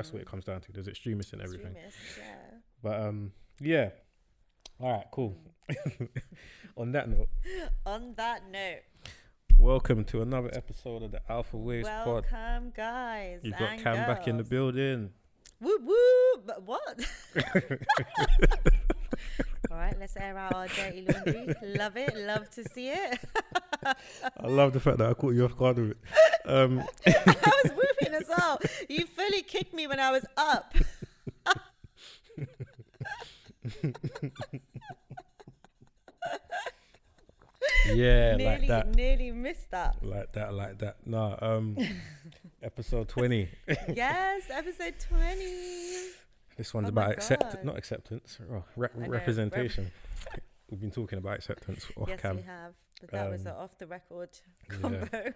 That's what it comes down to. There's extremists in everything. Extremists, yeah. But um, yeah. All right, cool. On that note, On that note, welcome to another episode of the Alpha Waves Pod. welcome, guys. You've got Cam back in the building. Woo woo! But what? Right, let's air out our dirty laundry. love it. Love to see it. I love the fact that I caught you off guard with it. Um, I was whooping as well. You fully kicked me when I was up. yeah, nearly, like that. nearly missed that. Like that, like that. No, um, episode 20. yes, episode twenty. This one's Oh about accept, not acceptance, oh, re- representation. We've been talking about acceptance off yes, cam. we have. But that was Um, an off the record yeah. combo.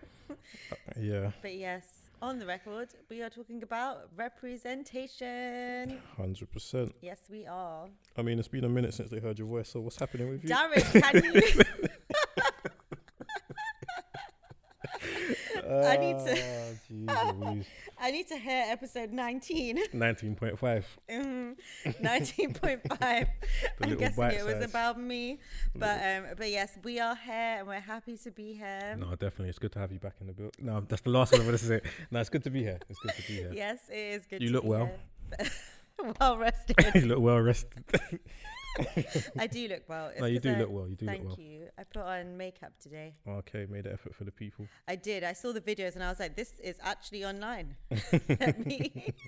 Yeah, But yes, on the record, we are talking about representation. hundred percent. Yes, we are. I mean, it's been a minute since they heard your voice. So what's happening with you? Darren, can you? I need to- to. I need to hear episode 19. Nineteen point five. Mhm. 19.5. I'm guessing it was size. about me. But um, but yes, we are here and we're happy to be here. No, definitely, it's good to have you back in the build. No, that's the last one I'm gonna say. No, it's good to be here. It's good to be here. Yes, it is good You to look well. well rested. you look well rested. I do look well. It's no, you do I- look well. You do Thank look well. you. I put on makeup today. Okay, made an effort for the people. I did. I saw the videos and I was like, this is actually online. Let me.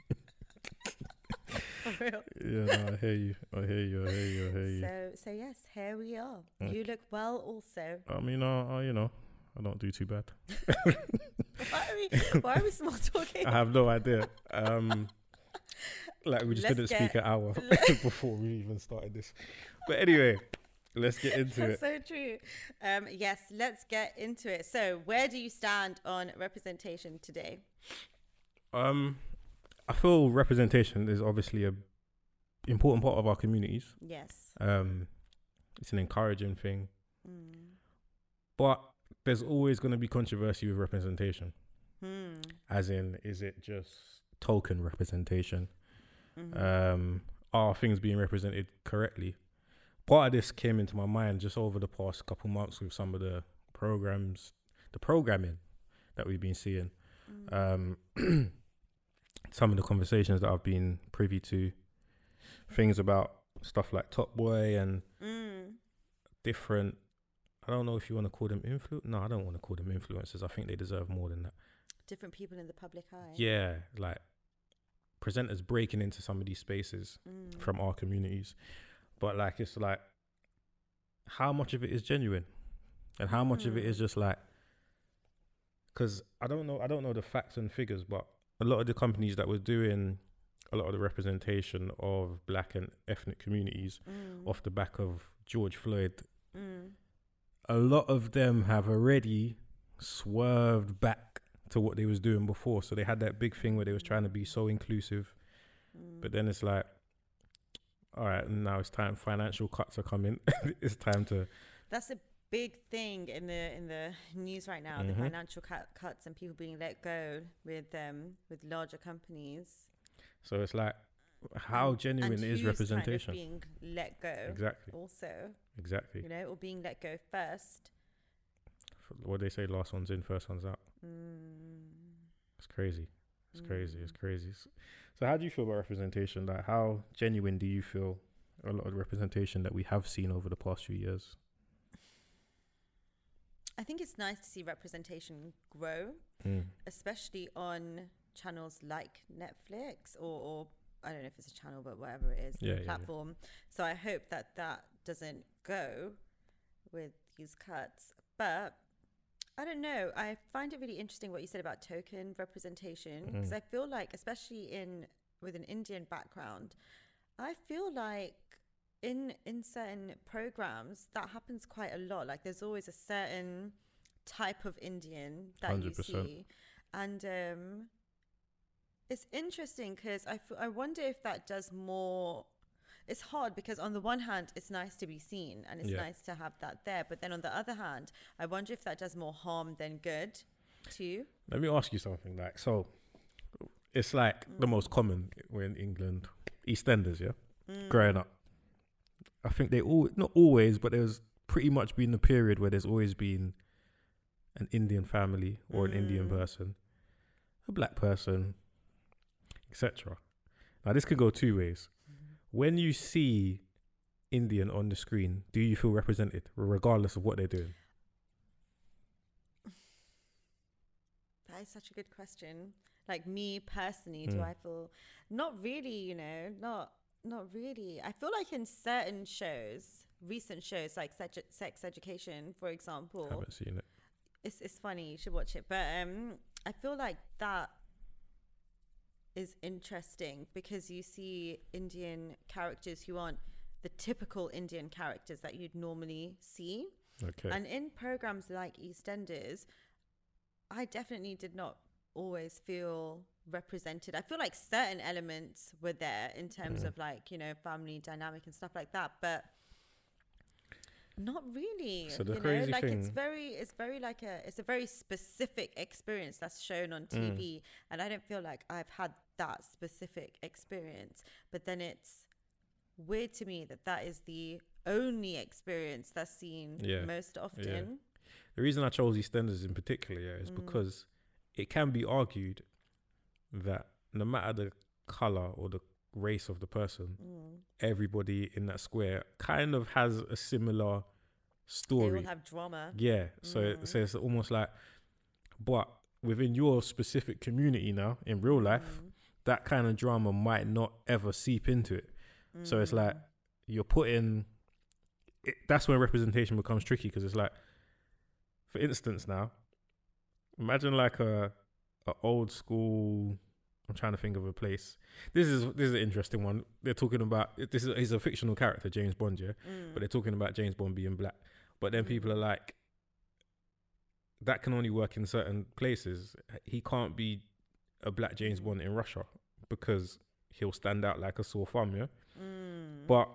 For real. Yeah, no, I hear you. I hear you. I hear you. I hear you. So, so yes, here we are. Mm. You look well, also. I mean, uh, uh, you know, I don't do too bad. Why are we? Why are we small talking? I have no idea. Um, like we just Let's didn't speak an hour before we even started this. But anyway, let's get into That's it. so true. Um, yes, let's get into it. So, where do you stand on representation today? Um, I feel representation is obviously a important part of our communities. Yes. Um, it's an encouraging thing, Mm. but there's always going to be controversy with representation. Hmm. As in, is it just token representation? Mhm. um, are things being represented correctly? Part of this came into my mind just over the past couple months with some of the programs, the programming that we've been seeing, Mm. um, some of the conversations that I've been privy to, things about stuff like Top Boy and Mm. different. I don't know if you want to call them influ. No, I don't want to call them influencers. I think they deserve more than that. Different people in the public eye. Yeah, like presenters breaking into some of these spaces Mm. from our communities. But like it's like how much of it is genuine and how much of it is Mm. just like cuz I don't know I don't know the facts and figures but a lot of the companies that were doing a lot of the representation of black and ethnic communities Mm. off the back of George Floyd Mm. a lot of them have already swerved back to what they was doing before so they had that big thing where they was trying to be so inclusive Mm. but then it's like, all right, now it's time. Financial cuts are coming. it's time to. That's a big thing in the in the news right now. Mhm. The financial cut, cuts and people being let go with um with larger companies. So it's like, how genuine and is representation? Kind of being let go. exactly. Also, Exactly. you know, or being let go first. What they say, last one's in, first one's out. Mm. It's crazy. It's crazy. It's Mm. crazy. So how do you feel about representation? Like, how genuine do you feel a lot of representation that we have seen over the past few years? I think it's nice to see representation grow, Mm. especially on channels like Netflix or, or I don't know if it's a channel, but whatever it is, Yeah, yeah, yeah. platform. So I hope that that doesn't go with these cuts. But I don't know. I find it really interesting what you said about token representation because Mm. I feel like, especially in with an Indian background, I feel like in in certain programs that happens quite a lot. Like there's always a certain type of Indian that you 100%. see, and um, it's interesting because I, f- I wonder if that does more. It's hard because on the one hand, it's nice to be seen and it's Yeah. nice to have that there, but then on the other hand, I wonder if that does more harm than good, too. Let me ask you something. Like, so it's like the most common we're in England. EastEnders, yeah. Mm. Growing up, I think they all not always, but there's pretty much been a period where there's always been an Indian family or an Indian Mm. person, a black person, etc. Now this could go two ways. When you see Indian on the screen, do you feel represented, regardless of what they're doing? That is such a good question. Like me personally, do Mm. I feel not really, you know, not not really. I feel like in certain shows, recent shows like sex, sex education, for example, I Haven't seen it. it's it's funny, you should watch it. But um I feel like that is interesting because you see Indian characters who aren't the typical Indian characters that you'd normally see. Okay. And in programs like EastEnders, I definitely did not always feel represented. I feel like certain elements were there in terms Mm. of like, you know, family dynamic and stuff like that, but not really. So the you crazy know, like it's very it's very like a it's a very specific experience that's shown on Mm. TV and I don't feel like I've had that specific experience. But then it's weird to me that that is the only experience that's seen Yeah. most often. The reason I chose EastEnders in particular yeah, is Mm. because it can be argued that no matter the color or the race of the person, Mm. everybody in that square kind of has a similar They story. all have drama. yeah, so Mm. so it's almost like, but within your specific community now in real life, Mm. that kind of drama might not ever seep into it. So it's like you're putting. It, that's when representation becomes tricky because it's like, for instance, now, imagine like a, a old school. I'm trying to think of a place. This is this is an interesting one. They're talking about this is he's a fictional character, James Bond, yeah, Mm. but they're talking about James Bond being black. But then people are like, that can only work in certain places. He can't be a black James. Bond in Russia because he'll stand out like a sore thumb, yeah. Mm. But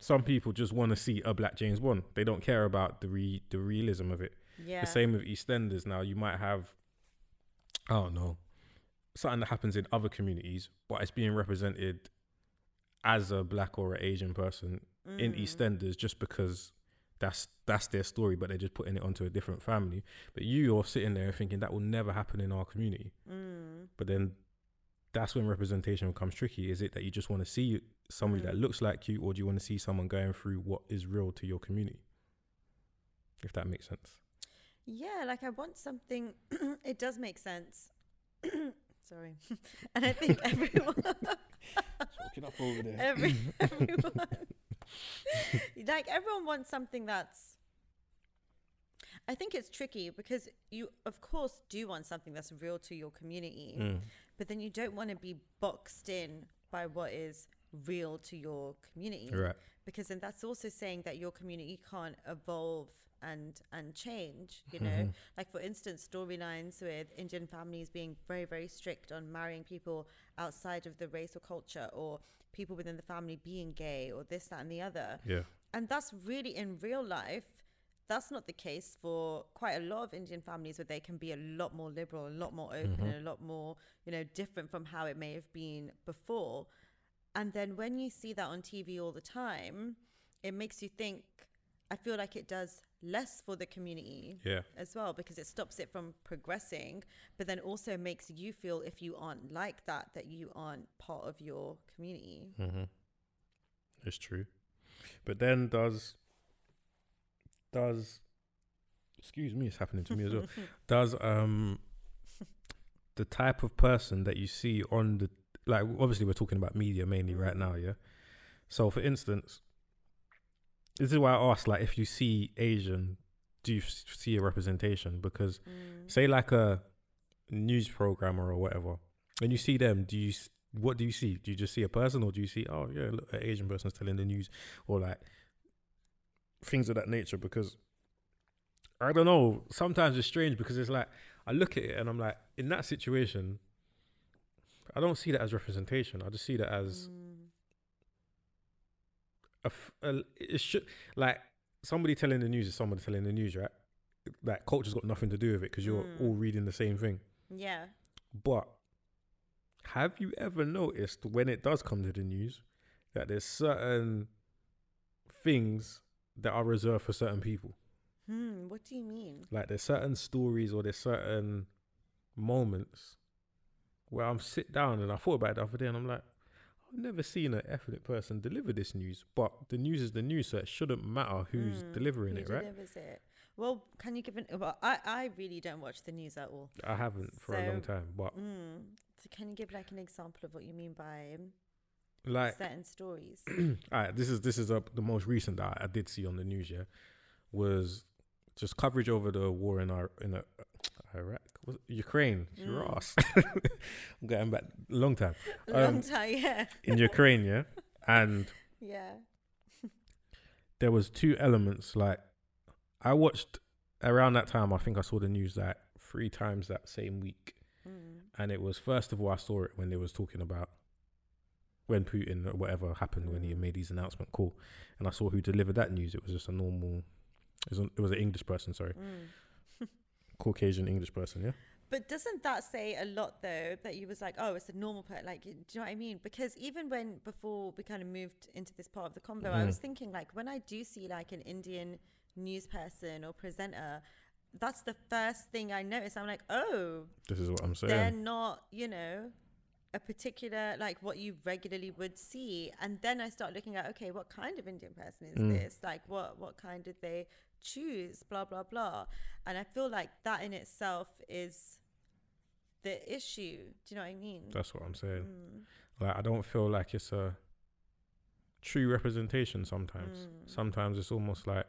some people just want to see a black James Bond. They don't care about the re- the realism of it. yeah. The same with EastEnders. Now you might have, I don't know, something that happens in other communities, but it's being represented as a black or an Asian person in Mm. EastEnders just because that's that's their story, but they're just putting it onto a different family. But you are sitting there thinking that will never happen in our community. Mm. But then that's when representation becomes tricky. Is it that you just want to see somebody that Mm. looks like you, or do you want to see someone going through what is real to your community? If that makes sense. Yeah, like I want something. it does make sense. Sorry, and I think everyone, Talking up over there. every, everyone, like everyone wants something that's. I think it's tricky because you, of course, do want something that's real to your community, Mm. but then you don't want to be boxed in by what is real to your community. Right. because then that's also saying that your community can't evolve and and change you know Mhm. like for instance storylines with indian families being very very strict on marrying people outside of the race or culture or people within the family being gay or this that and the other Yeah. and that's really in real life that's not the case for quite a lot of indian families where they can be a lot more liberal a lot more open Mhm. and a lot more you know different from how it may have been before and then when you see that on tv all the time it makes you think i feel like it does less for the community Yeah. as well because it stops it from progressing but then also makes you feel if you aren't like that that you aren't part of your community Mm-hmm. It's true. But then does does excuse me, it's happening to me as well. Does um the type of person that you see on the like obviously we're talking about media mainly right now, yeah. So for instance, this is why I asked like if you see Asian, do you s- see a representation? Because Mm. say like a news programmer or whatever, when you see them, do you s- what do you see? Do you just see a person, or do you see oh yeah, look, an Asian person's telling the news, or like things of that nature? Because I don't know. Sometimes it's strange because it's like I look at it and I'm like, in that situation, I don't see that as representation. I just see that as Mm. A, f- a- it should like somebody telling the news is somebody telling the news, right? Like culture's got nothing to do with it because you're Mm. all reading the same thing. yeah But have you ever noticed when it does come to the news that there's certain things that are reserved for certain people? Hmm. What do you mean? Like there's certain stories or there's certain moments where I'm sit down and I thought about it the other day and I'm like, I've never seen an ethnic person deliver this news, but the news is the news, so it shouldn't matter who's Hmm, delivering Who it, right? delivers it? Well, can you give an? Well, I I really don't watch the news at all. I haven't for a long time, but Mm. So can you give like an example of what you mean by like, certain stories? alright, this is this is uh, the most recent that I did see on the news. Yeah, was just coverage over the war in our in uh, Iraq, was Ukraine, your Mm. ass. I'm going back a long time A long Um, time, yeah, in Ukraine, yeah, and yeah. there was two elements. Like I watched around that time. I think I saw the news like three times that same week, Mm. and it was first of all I saw it when they was talking about when Putin or whatever happened when he Mm. made his announcement call, and I saw who delivered that news. It was just a normal. It was, an, it was an English person, sorry, Mm. Caucasian English person. Yeah, But doesn't that say a lot though that you was like, oh, it's a normal person? Like, do you know what I mean? Because even when before we kind of moved into this part of the convo, I Mhm. was thinking like when I do see like an Indian news person or presenter, that's the first thing I notice. I'm like, oh, this is what I'm saying. they're not, you know, a particular like what you regularly would see. And then I start looking at okay, what kind of Indian person is Mm. this? Like what what kind did they choose? Blah blah blah. And I feel like that in itself is the issue. Do you know what I mean? That's what I'm saying. Mm, Like I don't feel like it's a true representation. Sometimes, Mm. sometimes it's almost like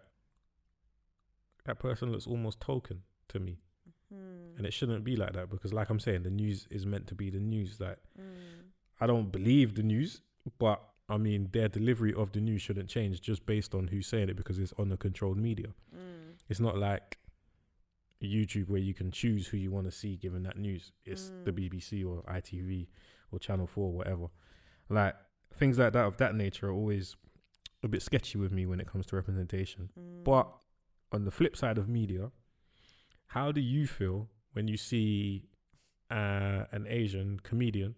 that person looks almost token to me. mm, and it shouldn't be like that because like i'm saying the news is meant to be the news like mm, i don't believe the news but i mean their delivery of the news shouldn't change just based on who's saying it because it's on the controlled media. Mm, it's not like youtube where you can choose who you want to see given that news. It's the Mm. bbc or itv or channel 4 whatever. Like things like that of that nature are always a bit sketchy with me when it comes to representation. Mm. but on the flip side of media, how do you feel when you see uh, an Asian comedian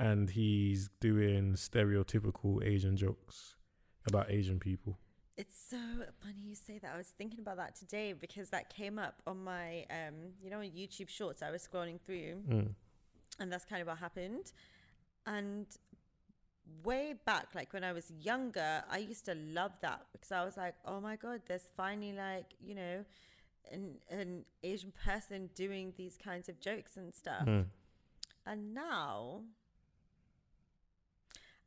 and he's doing stereotypical Asian jokes about Asian people? It's so funny you say that. I was thinking about that today because that came up on my, um, you know, YouTube Shorts. I was scrolling through, Mm. and that's kind of what happened. And way back, like when I was younger, I used to love that because I was like, oh my god, there's finally like you know, an an Asian person doing these kinds of jokes and stuff. Mm. And now.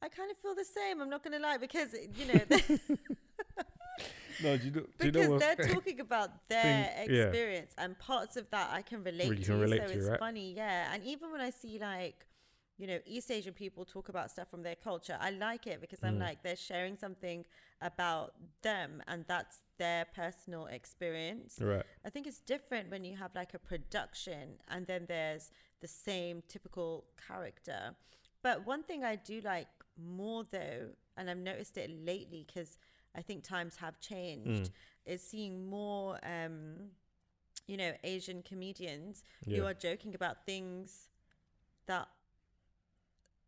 I kind of feel the same. I'm not going to lie because you know No, do you know, do you because know they're talking about their Things- yeah. experience and parts of that I can relate you to. can relate so to, it's right? funny, yeah. And even when I see like, you know, East Asian people talk about stuff from their culture, I like it because I'm Mm. like they're sharing something about them and that's their personal experience. right. I think it's different when you have like a production and then there's the same typical character. But one thing I do like more though, and I've noticed it lately because I think times have changed, Mm. is seeing more, um, you know, Asian comedians who are joking about things that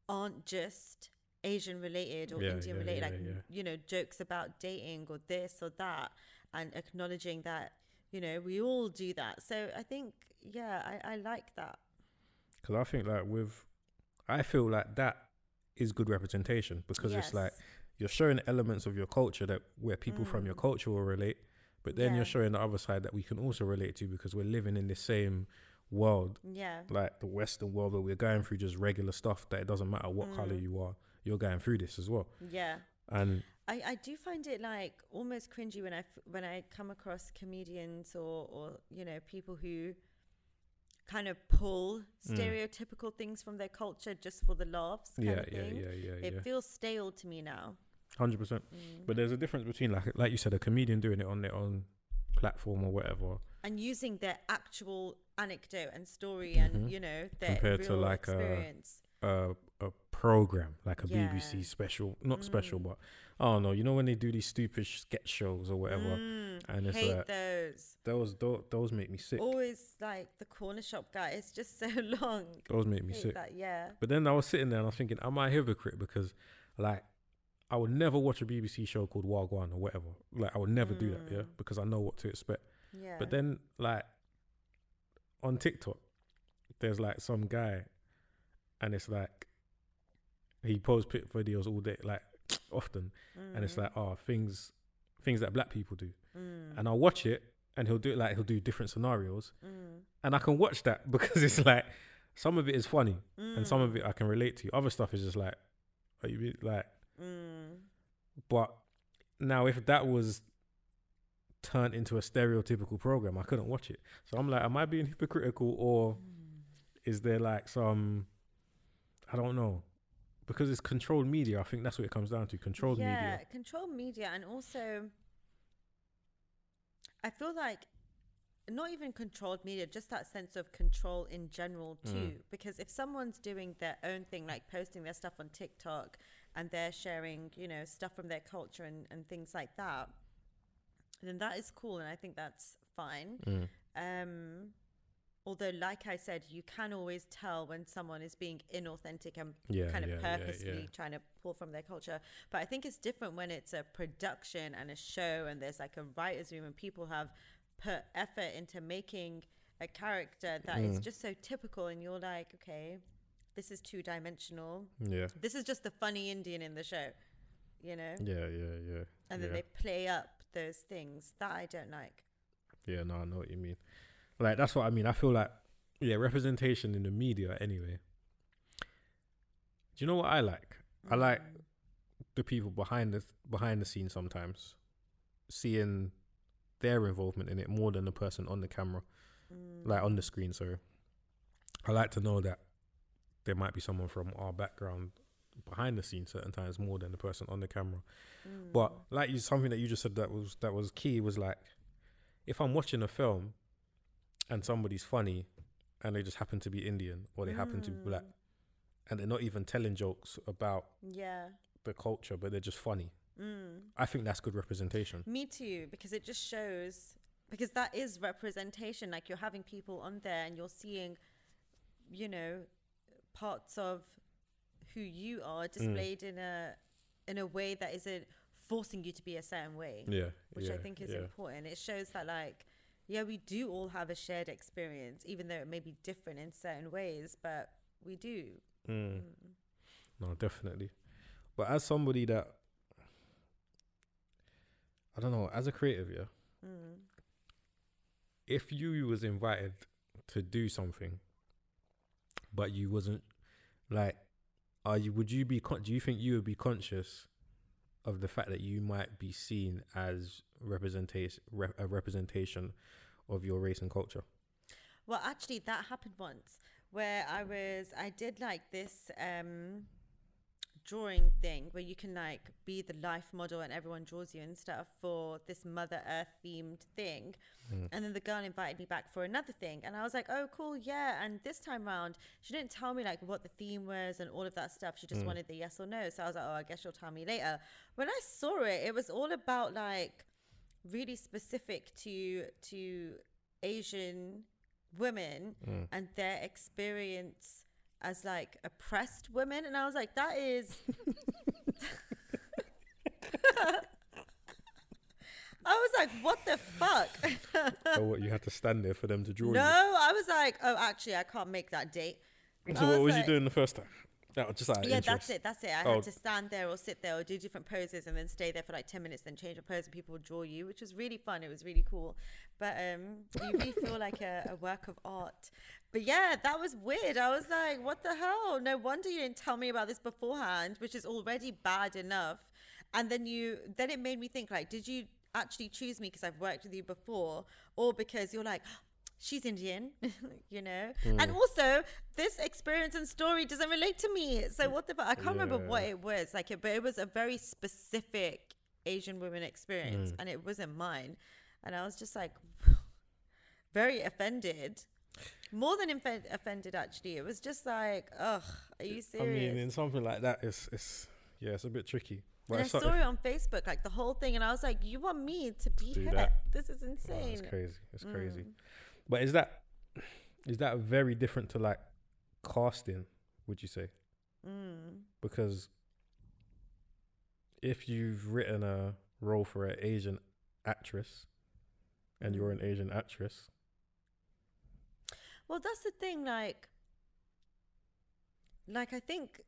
aren't just Asian related or Yeah, Indian yeah, related, yeah, like yeah. you know, jokes about dating or this or that, and acknowledging that you know we all do that. So I think, yeah, I, I like that. Because I think like with, I feel like that is good representation because it's like you're showing elements of your culture that where people from your Mm. culture will relate, but then Yeah. you're showing the other side that we can also relate to because we're living in the same world, yeah, like the Western world, where we're going through just regular stuff that it doesn't matter what color Mm. you are, you're going through this as well. yeah. And I, I do find it like almost cringy when I f- when I come across comedians or or you know people who kind of pull Mm. stereotypical things from their culture just for the laughs kind yeah, of yeah, thing. yeah, yeah, It yeah, feels stale to me now. hundred percent. Mm. But there's a difference between like like you said, a comedian doing it on their own platform or whatever, and using their actual anecdote and story and Mhm. you know their Compared to, like, uh, experience. a a program like a Yeah. BBC special, not special, Mm. but I don't know. You know when they do these stupid sketch shows or whatever, Mm, and it's hate like those. those, those those make me sick. Always like the corner shop guy. It's just so long. Those make me sick. that. Yeah. But then I was sitting there and I was thinking, am I a hypocrite? Because like I would never watch a BBC show called Wagwan or whatever. Like I would never do that, yeah, Mm. because I know what to expect. Yeah. But then like on TikTok, there's like some guy, and it's like he posts pit videos all day, like often, and it's Mm, like oh things things that black people do, mm, and I'll watch it, and he'll do it like he'll do different scenarios, mm, and I can watch that because it's like some of it is funny and some of mm, it I can relate to. Other stuff is just like, are you like, mm. but now if that was turned into a stereotypical program, I couldn't watch it. So I'm like, am I being hypocritical or is there like some, I don't know, because it's controlled media. I think that's what it comes down to. Controlled yeah, media. Yeah, controlled media, and also, I feel like not even controlled media, just that sense of control in general too. Mm. Because if someone's doing their own thing, like posting their stuff on TikTok, and they're sharing, you know, stuff from their culture and, and things like that, then that is cool, and I think that's fine. Mm. Um, although, like I said, you can always tell when someone is being inauthentic and Yeah, kind of yeah, purposely yeah. trying to pull from their culture. But I think it's different when it's a production and a show, and there's like a writer's room, and people have put effort into making a character that is Mm. just so typical, and you're like, okay, this is two dimensional. Yeah, This is just the funny Indian in the show, you know? yeah, yeah, yeah. And then they play up those things that I don't like. Yeah, no, I know what you mean. Like that's what I mean. I feel like yeah, representation in the media anyway. Do you know what I like? I like Mm. the people behind the behind the scenes sometimes, seeing their involvement in it more than the person on the camera, Mm. like on the screen. So I like to know that there might be someone from our background behind the scenes certain times more than the person on the camera. Mm. But like you, something that you just said that was that was key was like, if I'm watching a film, and somebody's funny, and they just happen to be Indian or they happen to be black, Mm. and they're not even telling jokes about Yeah. the culture, but they're just funny. Mm. I think that's good representation. Me too, because it just shows because that is representation. Like you're having people on there and you're seeing, you know, parts of who you Mm. are displayed in a in a way that isn't forcing you to be a certain way, Yeah, which I think is yeah. important. It shows that like yeah, we do all have a shared experience, even though it may be different in certain ways, but we do. Mm. Mm. No, definitely. But as somebody that I don't know, as a creative, yeah, Mm. if you was invited to do something, but you wasn't like, are you? Would you be? Con- do you think you would be conscious of the fact that you might be seen as representation, rep- a representation of your race and culture? Well, actually, that happened once where I was, I did like this um, drawing thing where you can like be the life model and everyone draws you and stuff for this Mother Earth themed thing. Mm. And then the girl invited me back for another thing. And I was like, oh, cool, yeah. And this time round, she didn't tell me like what the theme was and all of that stuff. She just Mm. wanted the yes or no. So I was like, oh, I guess she'll tell me later. When I saw it, it was all about like really specific to to Asian women Mm. and their experience as like oppressed women and i was like that is i was like what the fuck so what you had to stand there for them to draw no i was like oh actually i can't make that date So what was was like- you doing the first time? Was just out yeah interest. that's it that's it. I Oh. had to stand there or sit there or do different poses and then stay there for like 10 minutes then change a pose and people would draw you which was really fun. It was really cool. But um you really feel like a, a work of art. But yeah that was weird. I was like what the hell? No wonder you didn't tell me about this beforehand which is already bad enough. And then you then it made me think like did you actually choose me because i've worked with you before? Or because you're like she's Indian, you know. And Mm. also, this experience and story doesn't relate to me. So what the fuck? I can't remember what it was like, it, but it was a very specific Asian woman experience, Mm. and it wasn't mine. And I was just like, very offended. More than infe- offended, actually. It was just like, ugh, are you serious? I mean, in something like that, it's it's yeah, it's a bit tricky. But and I it's saw it on Facebook, like the whole thing, and I was like, "You want me to be here? This is oh, insane." it's crazy. It's crazy. Mm. But is that is that very different to like casting? Would you say? Mm. Because if you've written a role for an Asian actress and you're an Mm. Asian actress, Well, that's the thing. Like, like I think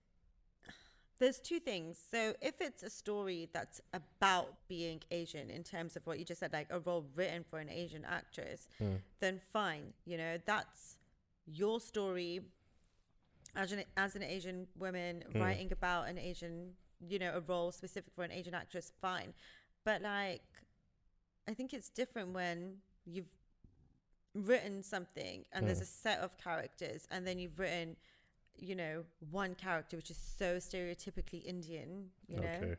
there's two things. So if it's a story that's about being Asian, in terms of what you just said, like a role written for an Asian actress, Mm. then fine. You know, that's your story as an as an Asian woman Mm. writing about an Asian, you know, a role specific for an Asian actress, fine. But like, I think it's different when you've written something and there's Mm. a set of characters, and then you've written, you know, one character which is so stereotypically Indian. You know, okay.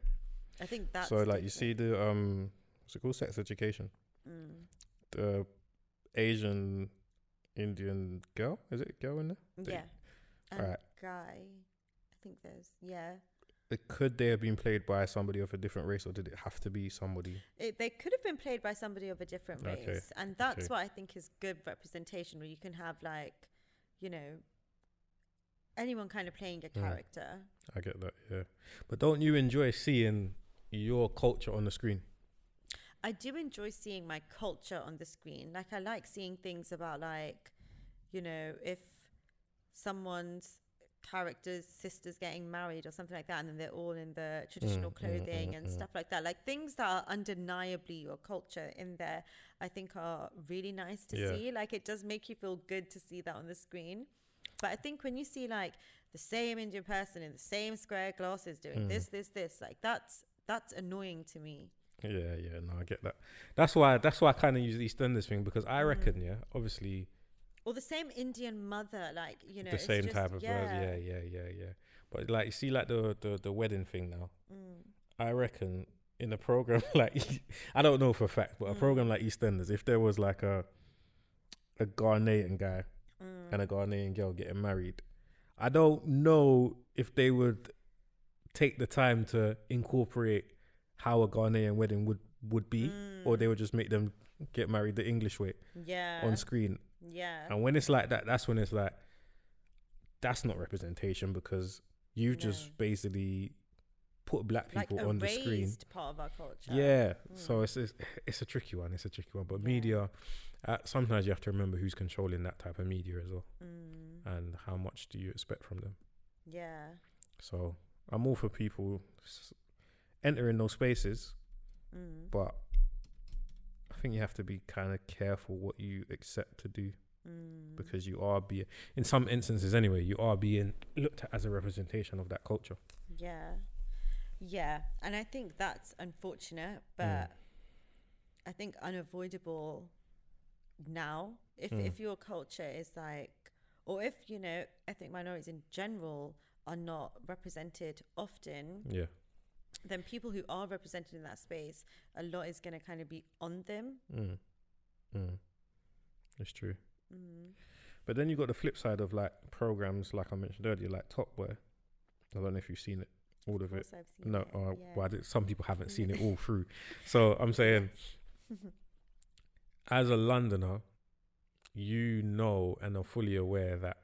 I think that's so like you see the um, what's it called? Sex education. Mm. The Asian Indian girl is it a girl in there? Yeah, and Alright. guy. I think there's yeah. It, could they have been played by somebody of a different race, or did it have to be somebody? It, they could have been played by somebody of a different race, Okay, and that's okay. what I think is good representation, where you can have like, you know, anyone kind of playing a Mm. character. I get that, yeah. But don't you enjoy seeing your culture on the screen? I do enjoy seeing my culture on the screen. Like I like seeing things about like, you know, if someone's character's sister's getting married or something like that, and then they're all in the traditional Mm, mm, clothing mm, and mm. stuff like that. Like things that are undeniably your culture in there, I think are really nice to Yeah. see. Like it does make you feel good to see that on the screen. But I think when you see like the same Indian person in the same square glasses doing Mm. this, this, this, like that's that's annoying to me. Yeah, yeah, no, I get that. That's why that's why I kind of use the EastEnders thing because I Mm. reckon, yeah, obviously Or the same Indian mother, like you know, the same just- type of yeah. yeah. yeah, yeah, yeah, yeah. But like you see, like the the the wedding thing now, Mm. I reckon in a program like I don't know for a fact, but a Mm. program like EastEnders, if there was like a a Ghanaian guy Mm. And a Ghanaian girl getting married, I don't know if they would take the time to incorporate how a Ghanaian wedding would would be, or they Mm. would just make them get married the English way yeah, on screen. yeah, And when it's like that, that's when it's like that's not representation because you've No. just basically put black like people on the screen. part of our culture. Yeah, so Mm. it's, it's it's a tricky one. It's a tricky one. But Yeah. media, uh, sometimes you have to remember who's controlling that type of media as well, Mm. and how much do you expect from them. yeah, So I'm all for people entering those spaces, mm. but I think you have to be kind of careful what you accept to do Mm. because you are being, in some instances anyway, you are being looked at as a representation of that culture. yeah, yeah, and I think that's unfortunate, but Mm. I think unavoidable now. If Mm. if your culture is like, or if you know, ethnic minorities in general are not represented often, Yeah, then people who are represented in that space, a lot is going to kind of be on them. mm. Mm. it's true. Mm. But then you've got the flip side of like programs, like I mentioned earlier, like Top Boy. I don't know if you've seen it, all of, Of it. No, it, uh, yeah. well, some people haven't seen it all through. So I'm saying, as a Londoner, you know and are fully aware that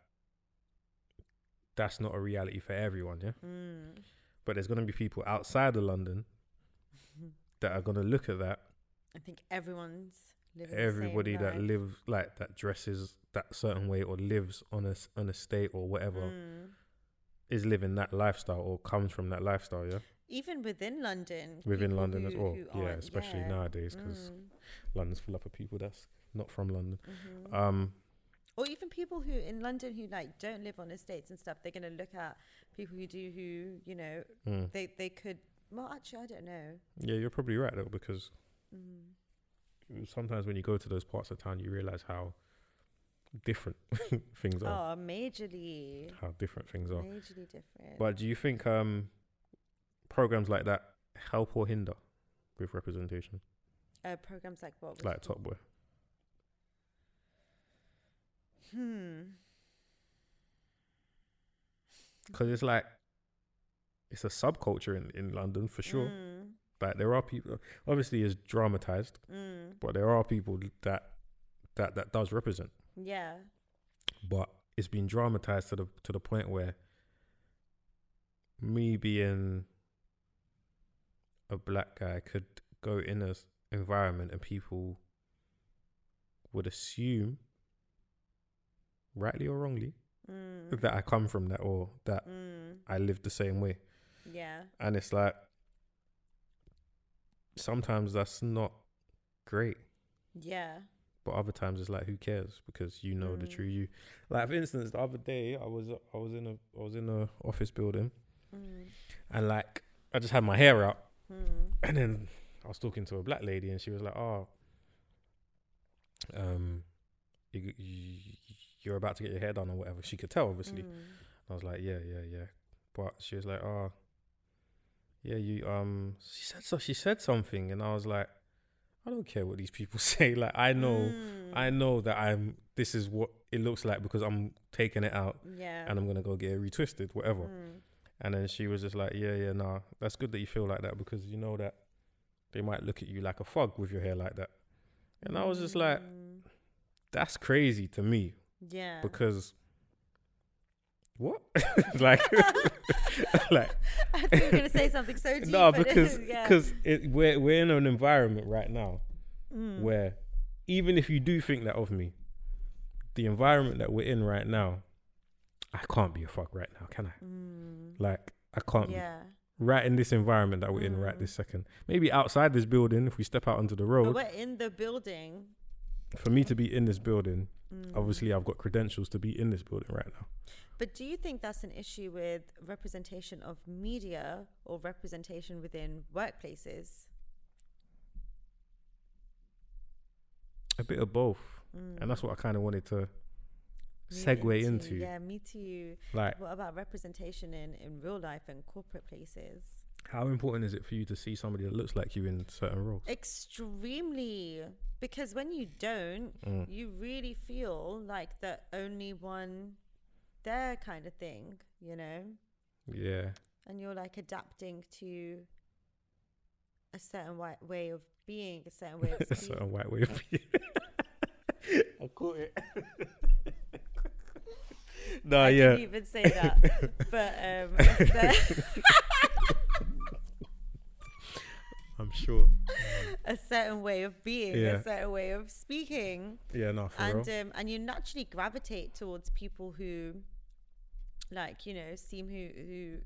that's not a reality for everyone, yeah. Mm. But there's going to be people outside of London that are going to look at that. I think everyone's living Everybody that life. lives like that dresses that certain way or lives on a on a state or whatever Mm. Is living that lifestyle or comes from that lifestyle, yeah. Even within London. Within London as well, yeah, especially yeah. nowadays because Mm. London's full up of people that's not from London. Mhm. Um, or even people who in London who like don't live on estates and stuff, they're gonna look at people who do who you know mm. they they could. Well, actually, I don't know. Yeah, you're probably right though because Mm. sometimes when you go to those parts of town, you realize how different things are. Oh, majorly, How different things are. majorly different. But do you think um, programs like that help or hinder with representation, uh, programs like what? like? Top Boy? Hmm. because it's like it's a subculture in in London for sure. Mm, Like there are people, obviously, it's dramatized, mm, but there are people that that that does represent. Yeah. But it's been dramatized to the to the point where me being a black guy could go in a environment and people would assume, rightly or wrongly, Mm, that I come from that or that mm, I live the same way. yeah. And it's like sometimes that's not great. Yeah. But other times it's like who cares because you know the Mm. true you. Like for instance, the other day I was I was in a I was in a office building Mm, and like I just had my hair out mm, and then I was talking to a black lady and she was like, "Oh, um, you, you you're about to get your hair done or whatever." She could tell obviously. mm, I was like, "Yeah, yeah, yeah," but she was like, "Oh, yeah, you um." She said so. She said something and I was like, "I don't care what these people say. Like I know." mm, I know that I'm. This is what it looks like because I'm taking it out yeah. and I'm gonna go get it retwisted, whatever. Mm, And then she was just like, "Yeah, yeah, nah, that's good that you feel like that because you know that they might look at you like a fog with your hair like that." And I was just like, mm, "That's crazy to me yeah. because what? like, like I thought you were gonna say something so deep. no, but because yeah. because we're we're in an environment right now Mm, where even if you do think that of me, the environment that we're in right now, I can't be a fuck right now, can I? mm, Like I can't be yeah. right in this environment that we're in right Mm. this second. Maybe outside this building, if we step out onto the But road, we're in the building. for me to be in this building, Mm. obviously I've got credentials to be in this building right now. But do you think that's an issue with representation of media or representation within workplaces? A bit of both, Mm. and that's what I kind of wanted to segue into. Yeah, me too. Like, What about representation in, in real life and corporate places? how important is it for you to see somebody that looks like you in certain roles? Extremely. Because when you don't, Mm. you really feel like the only one there kind of thing, you know? Yeah, And you're like adapting to a certain wi- way of being, a certain way of a speaking. certain white way of being. I caught it. no, I yeah. didn't even say that. but um, a cer- I'm sure. a certain way of being, Yeah. a certain way of speaking. Yeah, no, for and real. um, and you naturally gravitate towards people who like you know seem who who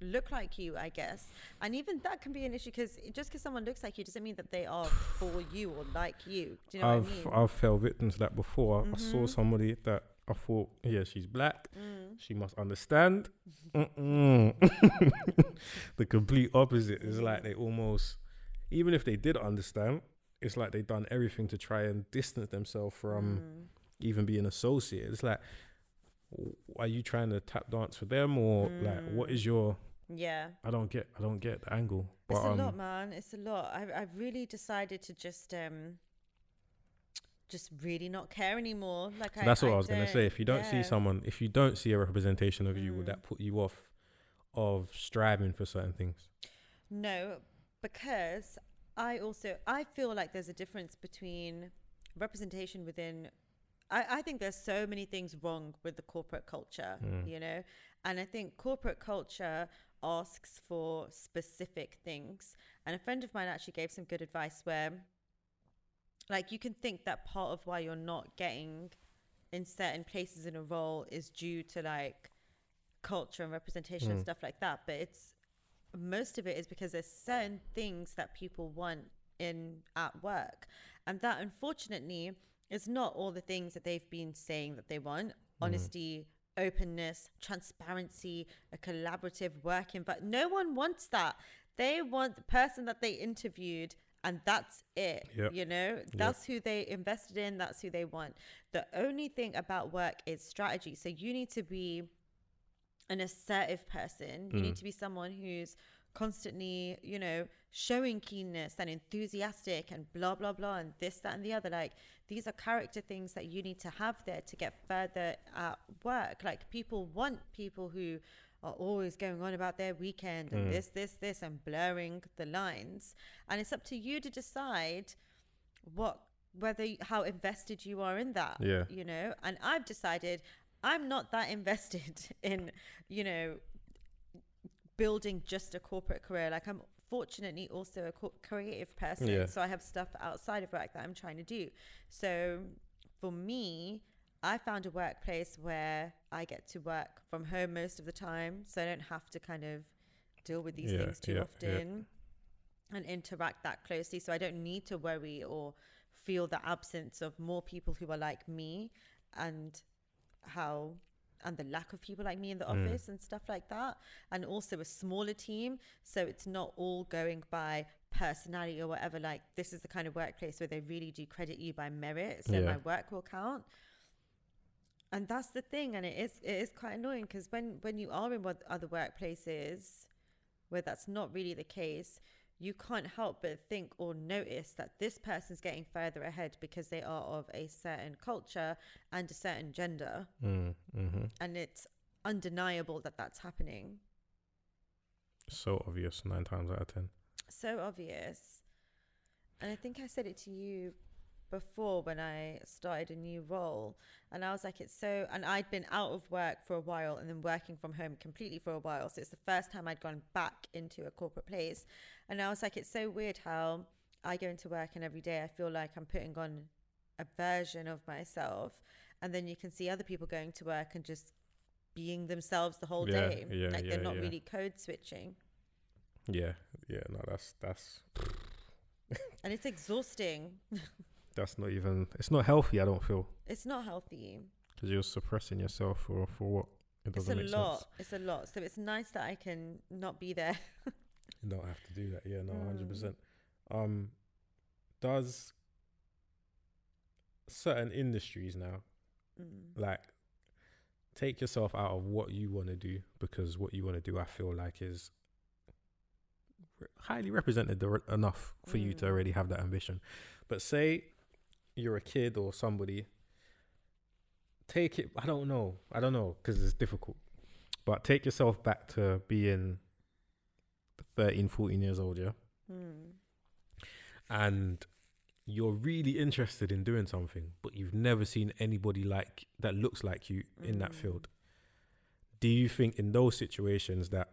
look like you i guess and even that can be an issue because just because someone looks like you doesn't mean that they are for you or like you do you know I've what i mean I've fell victim to that before. I saw Mhm. somebody that I thought, yeah, she's black. Mm. She must understand. The complete opposite is like they almost, even if they did understand, it's like they've done everything to try and distance themselves from Mm. even being associated. It's like, are you trying to tap dance for them or like what is Mm. your? yeah I don't get. I don't get the angle. But it's a um, lot man it's a lot I, i've really decided to just um just really not care anymore like So I, that's what I, I was gonna say. If you don't see someone, if you don't see a representation of you, would Mm. that put you off of striving for certain things? No, because I also I feel like there's a difference between representation within I, I think there's so many things wrong with the corporate culture, Mm. you know? And I think corporate culture asks for specific things. And a friend of mine actually gave some good advice where like you can think that part of why you're not getting in certain places in a role is due to like culture and representation and Mm. stuff like that but it's most of it is because there's certain things that people want in at work and that unfortunately is not all the things that they've been saying that they want. Honesty openness transparency a collaborative working but no one wants that. They want the person that they interviewed and that's it Yep. you know? That's who they invested in that's who they want. The only thing about work is strategy. So you need to be an assertive person. You need Mm. to be someone who's constantly, you know, showing keenness and enthusiastic and blah blah blah and this that and the other. Like these are character things that you need to have there to get further at work. Like people want people who are always going on about their weekend and Mm. this, this, this, and blurring the lines. And it's up to you to decide what whether how invested you are in that. Yeah. You know, and I've decided I'm not that invested in, you know, building just a corporate career. Like I'm fortunately also a co- creative person, Yeah. so I have stuff outside of work that I'm trying to do. So for me, I found a workplace where I get to work from home most of the time, so I don't have to kind of deal with these Yeah, things too yeah, often and interact that closely. So I don't need to worry or feel the absence of more people who are like me and how and the lack of people like me in the Mm. office and stuff like that and also a smaller team so it's not all going by personality or whatever like this is the kind of workplace where they really do credit you by merit so Yeah. my work will count and that's the thing and it is it is quite annoying because when when you are in what other workplaces where that's not really the case you can't help but think or notice that this person's getting further ahead because they are of a certain culture and a certain gender. Mm, hmm and it's undeniable that that's happening. So obvious nine times out of ten. so obvious. And i think i said it to you before when i started a new role and i was like it's so and i'd been out of work for a while and then working from home completely for a while so it's the first time i'd gone back into a corporate place and i was like it's so weird how i go into work and every day i feel like i'm putting on a version of myself and then you can see other people going to work and just being themselves the whole Yeah, day yeah, like yeah, they're not yeah. really code switching Yeah, yeah. No, that's that's and it's exhausting that's not even. It's not healthy. I don't feel it's not healthy because you're suppressing yourself for for what? It it's doesn't a make lot sense. it's a lot so it's nice that i can not be there You don't have to do that. Yeah, no, Mm. hundred percent. Um, does certain industries now mm. like take yourself out of what you want to do because what you want to do, I feel like is re- highly represented enough for you to Mm. already have that ambition. But say you're a kid or somebody, take it. I don't know. I don't know because it's difficult. But take yourself back to being 13, 14 years old, yeah, Mm. and you're really interested in doing something, but you've never seen anybody like that looks like you in that Mm. field. Do you think in those situations that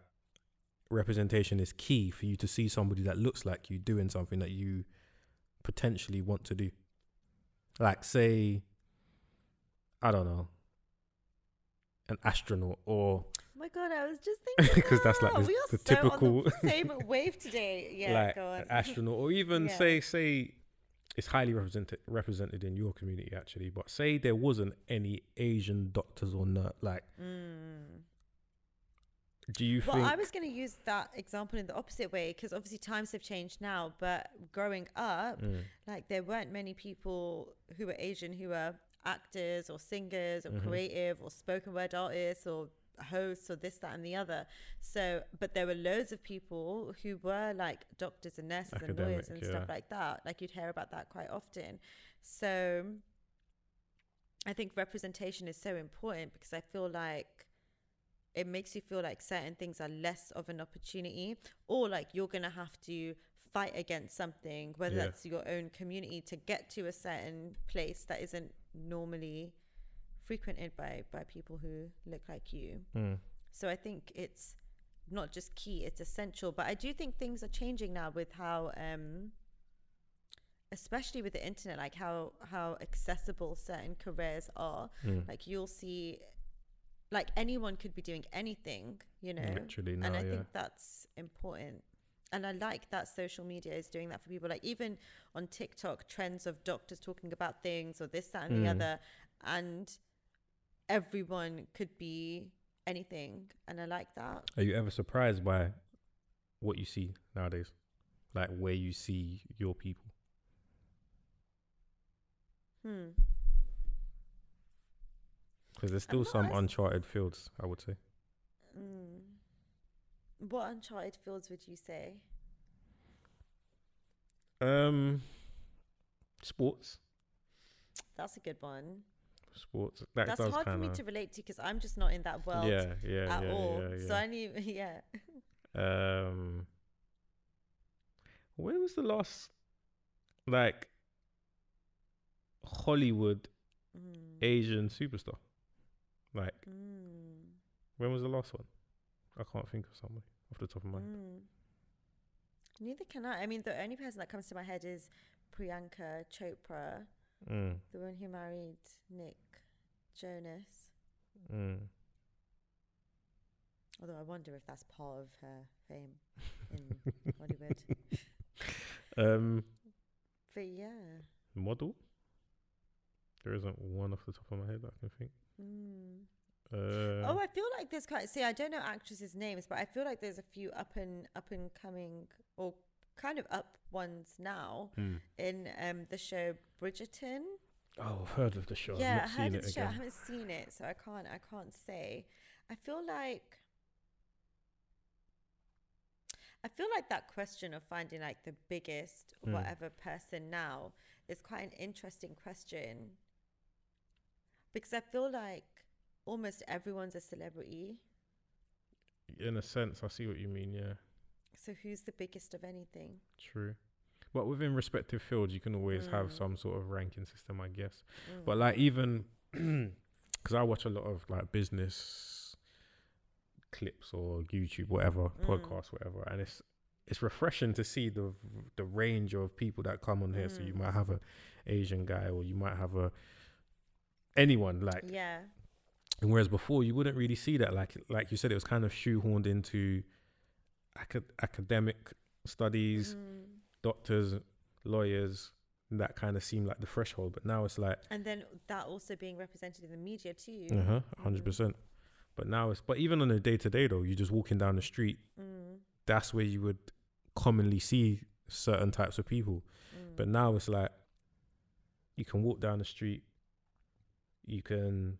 representation is key for you to see somebody that looks like you doing something that you potentially want to do? Like, say, I don't know, an astronaut or Oh my god, I was just thinking 'Cause that's like the- the so typical- same wave today. Yeah, like an astronaut, or even Yeah. say say it's highly represented represented in your community actually. But say there wasn't any Asian doctors or nurse, like, Mm. Do you Well, think? I was going to use that example in the opposite way because obviously times have changed now. But growing up, Mm, like there weren't many people who were Asian who were actors or singers or Mhm. creative or spoken word artists or hosts or this, that, and the other. So, but there were loads of people who were like doctors and nurses and lawyers and yeah. stuff like that. Like you'd hear about that quite often. So, I think representation is so important because I feel like it makes you feel like certain things are less of an opportunity or like you're going to have to fight against something whether Yeah. that's your own community to get to a certain place that isn't normally frequented by by people who look like you mm, so i think it's not just key it's essential but i do think things are changing now with how um especially with the internet like how how accessible certain careers are mm. like you'll see like anyone could be doing anything you know Literally, no, and i yeah. think that's important and i like that social media is doing that for people like even on tiktok trends of doctors talking about things or this that and the Mm. other and everyone could be anything and i like that Are you ever surprised by what you see nowadays? Like where you see your people? hmm Because there's still some as- uncharted fields, I would say. mm. What uncharted fields would you say? Um, sports, That's a good one. sports. That That's hard for me to relate to because I'm just not in that world Yeah, yeah, at yeah, all. yeah, So yeah. I need, yeah. Um, where was the last like Hollywood Mm. Asian superstar? Like, Mm. when was the last one? I can't think of somebody off the top of my head. Mm. Neither can I. I mean, the only person that comes to my head is Priyanka Chopra, Mm, the one who married Nick Jonas. mm. Although I wonder if that's part of her fame in Hollywood. Um, But yeah. model. There isn't one off the top of my head that I can think. Mm. Uh, oh, I feel like there's quite. See, I don't know actresses' names, but I feel like there's a few up and up and coming or kind of up ones now hmm. in um the show Bridgerton. Oh, I've heard of the show. yeah, I've heard seen of it the show. I haven't seen it, so I can't. I can't say. I feel like. I feel like that question of finding like the biggest Mm. whatever person now is quite an interesting question. Because I feel like almost everyone's a celebrity. In a sense, I see what you mean. Yeah, So who's the biggest of anything? true. But within respective fields, you can always have Mm. some sort of ranking system, I guess. Mm. But like even because I watch a lot of like business clips or YouTube, whatever Mm. podcasts, whatever, and it's it's refreshing to see the the range of people that come on here. So you Mm. might have a Asian guy, or you might have a anyone like. yeah. And whereas before you wouldn't really see that, like like you said, it was kind of shoehorned into acad- academic studies, Mm. doctors, lawyers. That kind of seemed like the threshold, but now it's like And then that also being represented in the media too. Uh huh. Hundred percent. But now it's but even on a day to day though, you're just walking down the street. Mm. That's where you would commonly see certain types of people. Mm. But now it's like you can walk down the street. You can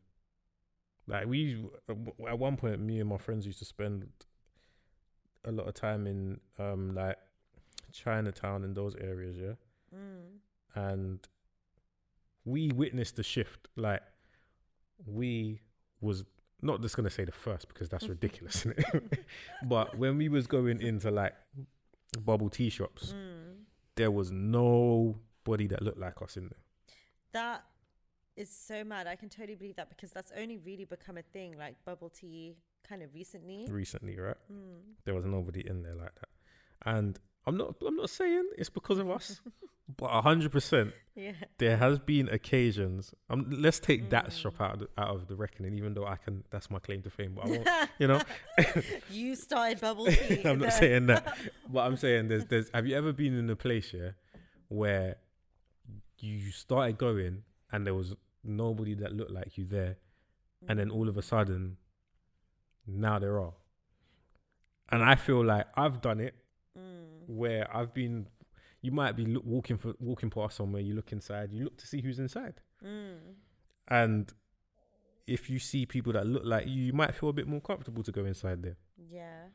like we at one point me and my friends used to spend a lot of time in um like Chinatown and those areas, yeah Mm. and we witnessed the shift. Like we was not just gonna say the first because that's ridiculous, but when we was going into like bubble tea shops, Mm. there was nobody that looked like us in there. That is so mad. I can totally believe that because that's only really become a thing, like bubble tea, kind of recently. recently, right? Mm. There was nobody in there like that, and I'm not. I'm not saying it's because of us, but hundred percent Yeah. there has been occasions. Um, let's take that Mm. shop out of the, out of the reckoning, even though I can. That's my claim to fame, but I won't. you know, you started bubble tea. I'm not No. saying that, but I'm saying there's there's. Have you ever been in a place here where you started going and there was nobody that looked like you there, and then all of a sudden, now there are. And I feel like I've done it Mm. where I've been. You might be look, walking for walking past somewhere. You look inside. You look to see who's inside. Mm. And if you see people that look like you, you might feel a bit more comfortable to go inside there. Yeah.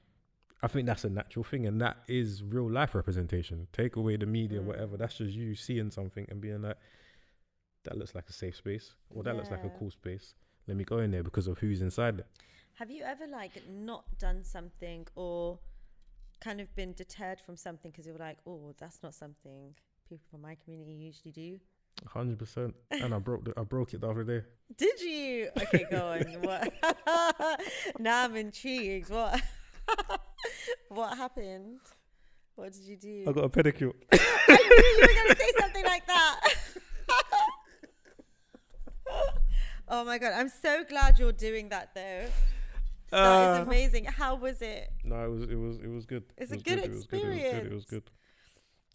I think that's a natural thing, and that is real life representation. Take away the media, whatever. Mm. That's just you seeing something and being like, "That looks like a safe space," or "That looks like a cool space." Let me go in there because of who's inside there. Have you ever like not done something or kind of been deterred from something because you were like, oh, that's not something people from my community usually do? Hundred percent. And I broke the, I broke it the other day. Did you? Okay, go on. What? now I'm intrigued. What? what happened? What did you do? I got a pedicure. I knew you were going to say something like that. Oh my god! I'm so glad you're doing that though. That is Uh, amazing. How was it? no, it was it was it was good. It's It a was good It was good. It was good. It was good.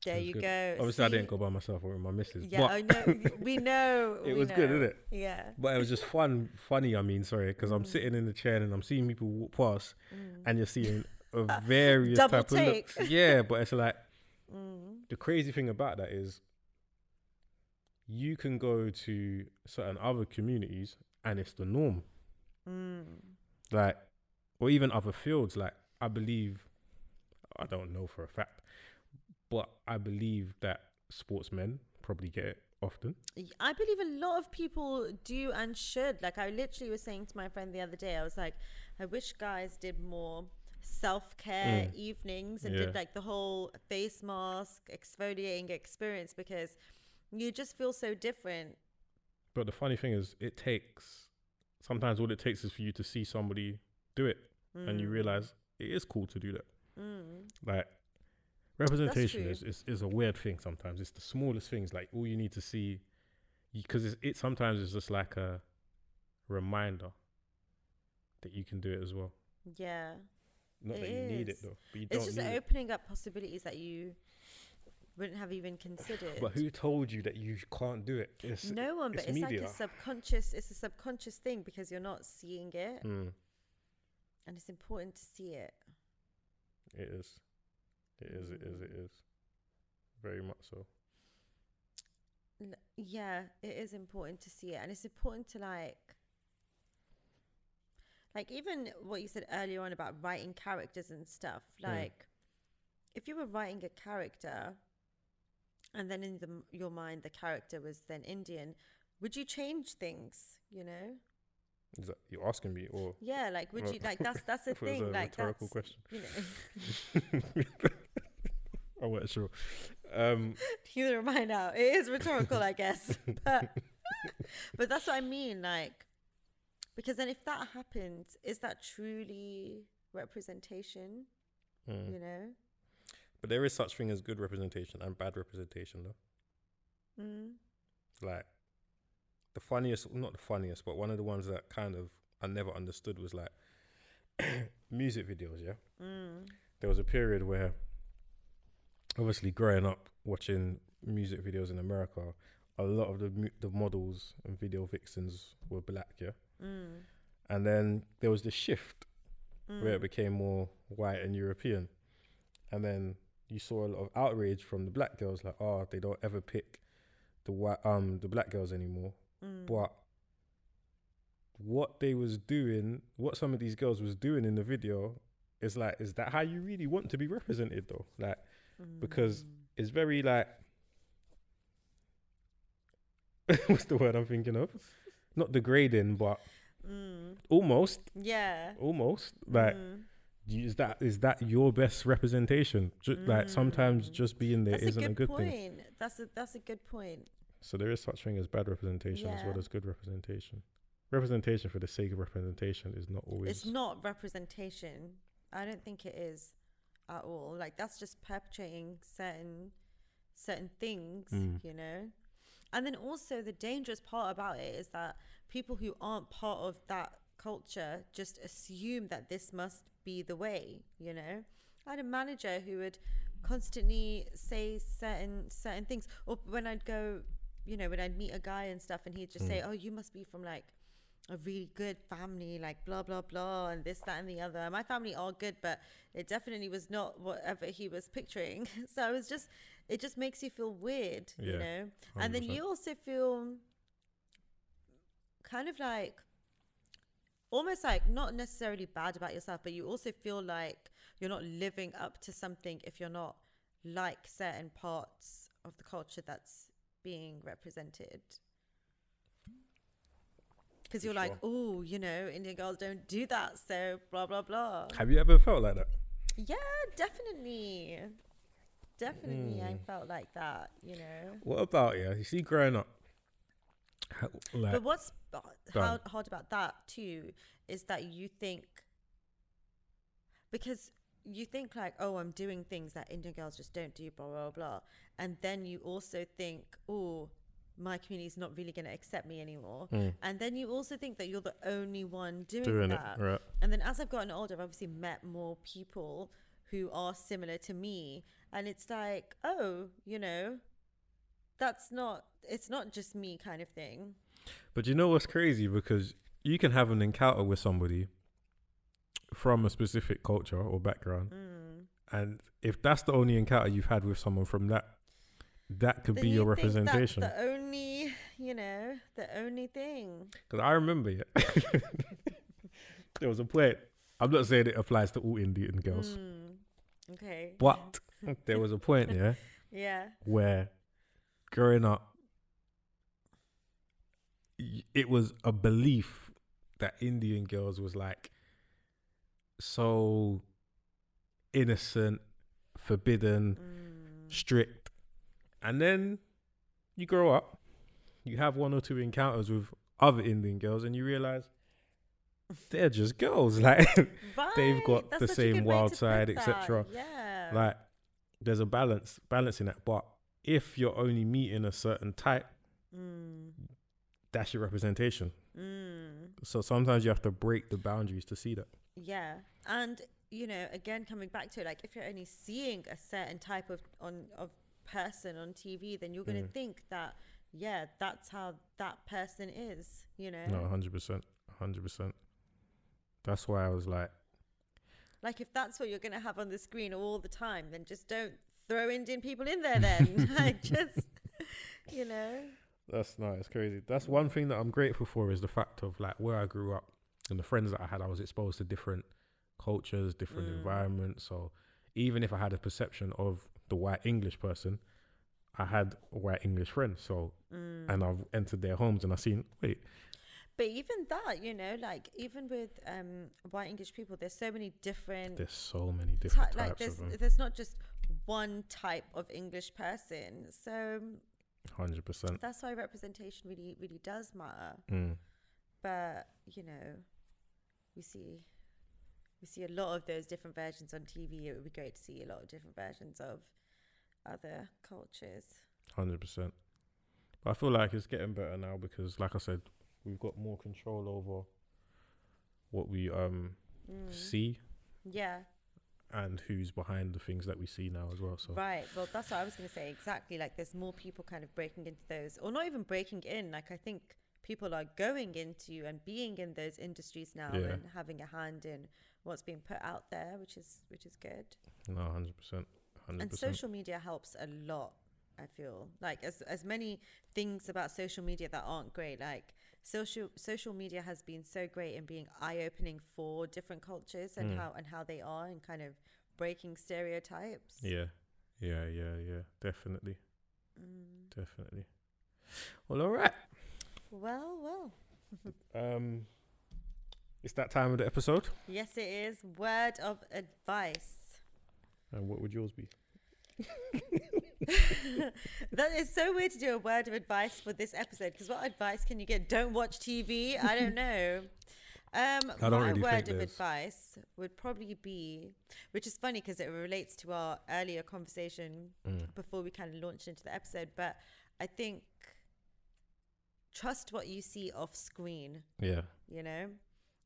There was you good. go. Obviously, I didn't go by myself. I went with my missus. Yeah, I know. We know. It we was good, know. innit? Yeah. But it was just fun, funny. I mean, sorry, because I'm Mm. sitting in the chair and I'm seeing people walk past, Mm. and you're seeing a various type of looks. Yeah, but it's like Mm. the crazy thing about that is you can go to certain other communities and it's the norm. Mm. Like, or even other fields. Like, I believe, I don't know for a fact, but I believe that sportsmen probably get it often. I believe a lot of people do and should. Like I literally was saying to my friend the other day, I was like, I wish guys did more self care Mm. evenings and Yeah. did like the whole face mask exfoliating experience because you just feel so different. But the funny thing is, it takes sometimes all it takes is for you to see somebody do it, and you Mm. realize it is cool to do that. Mm. Like representation is, is is a weird thing. Sometimes it's the smallest things. Like all you need to see, because it, it sometimes is just like a reminder that you can do it as well. Yeah. Not you need it though, but you It's don't just need it. opening up possibilities that you wouldn't have even considered. But who told you that you can't do it? It's, no one, but it's it's, media. like a subconscious. It's a subconscious thing because you're not seeing it, Mm, and it's important to see it. it is. It is. It is. It is. Very much so. Yeah, it is important to see it, and it's important to like, like even what you said earlier on about writing characters and stuff. Mm. Like, if you were writing a character, and then in the, your mind the character was then Indian, would you change things? You know? Is that you asking me or? Yeah, like would you like that's that's the I thought it was thing. a Like rhetorical that's question. you know. I wasn't sure. Um, Neither am I now. It is rhetorical, I guess. But but that's what I mean, like because then if that happens, is that truly representation? mm. You know? But there is such thing as good representation and bad representation, though. Mm. Like the funniest, not the funniest, but one of the ones that kind of I never understood was like music videos. Yeah, Mm. there was a period where, obviously, growing up watching music videos in America, a lot of the the models and video vixens were black. Yeah, Mm. and then there was the shift where it Mm. became more white and European. And then you saw a lot of outrage from the black girls, like, oh, they don't ever pick the white, um, the black girls anymore. Mm. But what they was doing, what some of these girls was doing in the video, is like, is that how you really want to be represented though? Like, because Mm. it's very like, what's the word I'm thinking of? Not degrading, but Mm. almost, Yeah. almost like. Mm. Is that is that your best representation? Just like sometimes Mm. just being there not a a good, good thing. point. That's a that's a good point. So there is such thing as bad representation as well as good representation. Representation for the sake of representation is not always. It's not representation. I don't think it is at all. Like that's just perpetuating certain certain things, Mm. you know. And then also the dangerous part about it is that people who aren't part of that culture just assume that this must be the way, you know. I had a manager who would constantly say certain certain things or when I'd go, you know, when I'd meet a guy and stuff and he'd just say, Mm. "Oh, you must be from like a really good family, like blah blah blah, and this, that, and the other. My family are good, but it definitely was not whatever he was picturing. so it was just, it just makes you feel weird, you Yeah, know. And then 100%. you also feel kind of like, almost like not necessarily bad about yourself, but you also feel like you're not living up to something if you're not like certain parts of the culture that's being represented because you're like, oh, you know, Indian girls don't do that, so blah blah blah. Have you ever felt like that? Yeah, definitely, definitely, I Mm. felt like that, you know. What about you? You see, growing up, how, like But what's Go hard, about that too is that you think because you think like, oh, I'm doing things that Indian girls just don't do, blah blah blah, and then you also think, oh, my community is not really going to accept me anymore, mm, and then you also think that you're the only one doing, doing that. it right. And then as I've gotten older, I've obviously met more people who are similar to me. And it's like, oh, you know, that's not, it's not just me kind of thing. But you know what's crazy? Because you can have an encounter with somebody from a specific culture or background, Mm. and if that's the only encounter you've had with someone from that, that could Then be you your representation. That's the only, you know, the only thing. Because I remember, yeah, there was a point I'm not saying it applies to all Indian girls, Mm, okay. but there was a point, yeah, Yeah. where growing up, it was a belief that Indian girls was like so innocent, forbidden, Mm. strict. And then you grow up, you have one or two encounters with other Indian girls, and you realize they're just girls. Like, they've got Right, the that's a same wild side, etc. Yeah. like there's a balance, balancing that. But if you're only meeting a certain type, Mm, that's your representation. mm, So sometimes you have to break the boundaries to see that. yeah. And you know, again, coming back to it, like if you're only seeing a certain type of on of person on TV, then you're going to Mm. think that yeah, that's how that person is. You know, No, hundred percent, hundred percent. That's why I was like, like if that's what you're going to have on the screen all the time, then just don't throw Indian people in there. Then, like, just you know, That's no, it's crazy. That's one thing that I'm grateful for is the fact of like where I grew up and the friends that I had. I was exposed to different cultures, different Mm. environments. So even if I had a perception of the white English person, I had white English friends. So mm. and I've entered their homes and I've seen wait, But even that, you know, like even with um, white English people, there's so many different there's so many ty- different like types there's there's not just one type of English person. So Hundred percent. that's why representation really really does matter. Mm. But you know, we see we see a lot of those different versions on TV. It would be great to see a lot of different versions of other cultures. Hundred percent. But I feel like it's getting better now because, like I said, we've got more control over what we um Mm. see Yeah, and who's behind the things that we see now as well. So Right. Well, that's what I was going to say. Exactly. Like, there's more people kind of breaking into those, or not even breaking in. Like, I think people are going into and being in those industries now Yeah. and having a hand in what's being put out there, which is which is good. no, hundred percent, And social media helps a lot. I feel like as as many things about social media that aren't great, like social social media has been so great in being eye opening for different cultures and Mm. how and how they are and kind of breaking stereotypes. Yeah, yeah, yeah, yeah. Definitely, Mm. definitely. Well, all right. Well, well. Um, it's that time of the episode. Yes, it is. Word of advice. And what would yours be? that is so weird to do a word of advice for this episode because what advice can you get? Don't watch TV. I don't know. Um, I my really word of advice would probably be, which is funny because it relates to our earlier conversation Mm. before we kind of launched into the episode. But I think trust what you see off screen. Yeah, you know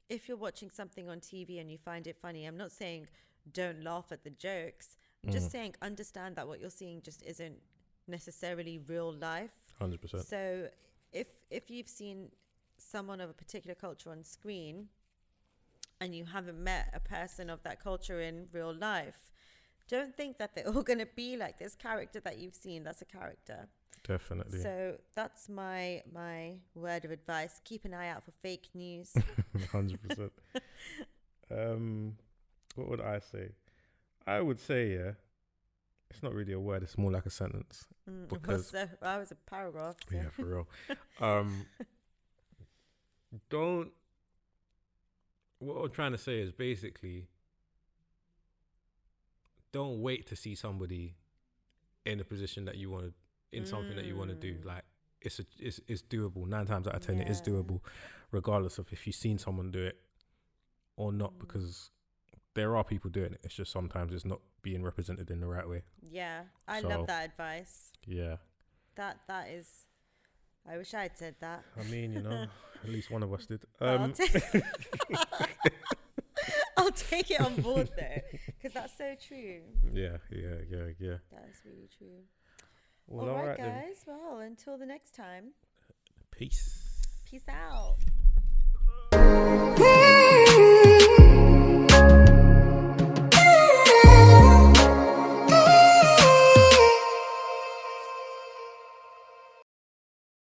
if you're watching something on tv and you find it funny i'm not saying don't laugh at the jokes just Mm. saying understand that what you're seeing just isn't necessarily real life hundred percent. so if if you've seen someone of a particular culture on screen and you haven't met a person of that culture in real life don't think that they're all going to be like this character that you've seen that's a character Definitely. so that's my my word of advice keep an eye out for fake news Hundred percent. Um, what would I say? I would say, yeah. It's not really a word. It's more like a sentence. Mm, Because- well, so I was a paragraph. So. Yeah, for real. Um, don't. What I'm trying to say is basically, don't wait to see somebody in a position that you want to, in something that you want to do. Mm. Like it's a, it's it's doable. Nine times out of ten, it is doable, regardless of if you've seen someone do it or not. Mm. Because there are people doing it. It's just sometimes it's not being represented in the right way. Yeah, I So- love that advice. Yeah, That that is. I wish I had said that. I mean, you know, at least one of us did. But I'll, Um, take, I'll take it on board though, because that's so true. Yeah, yeah, yeah, yeah. That is really true. Well, all all right, right, then. guys. Well, until the next time. Peace. Peace out. Woo!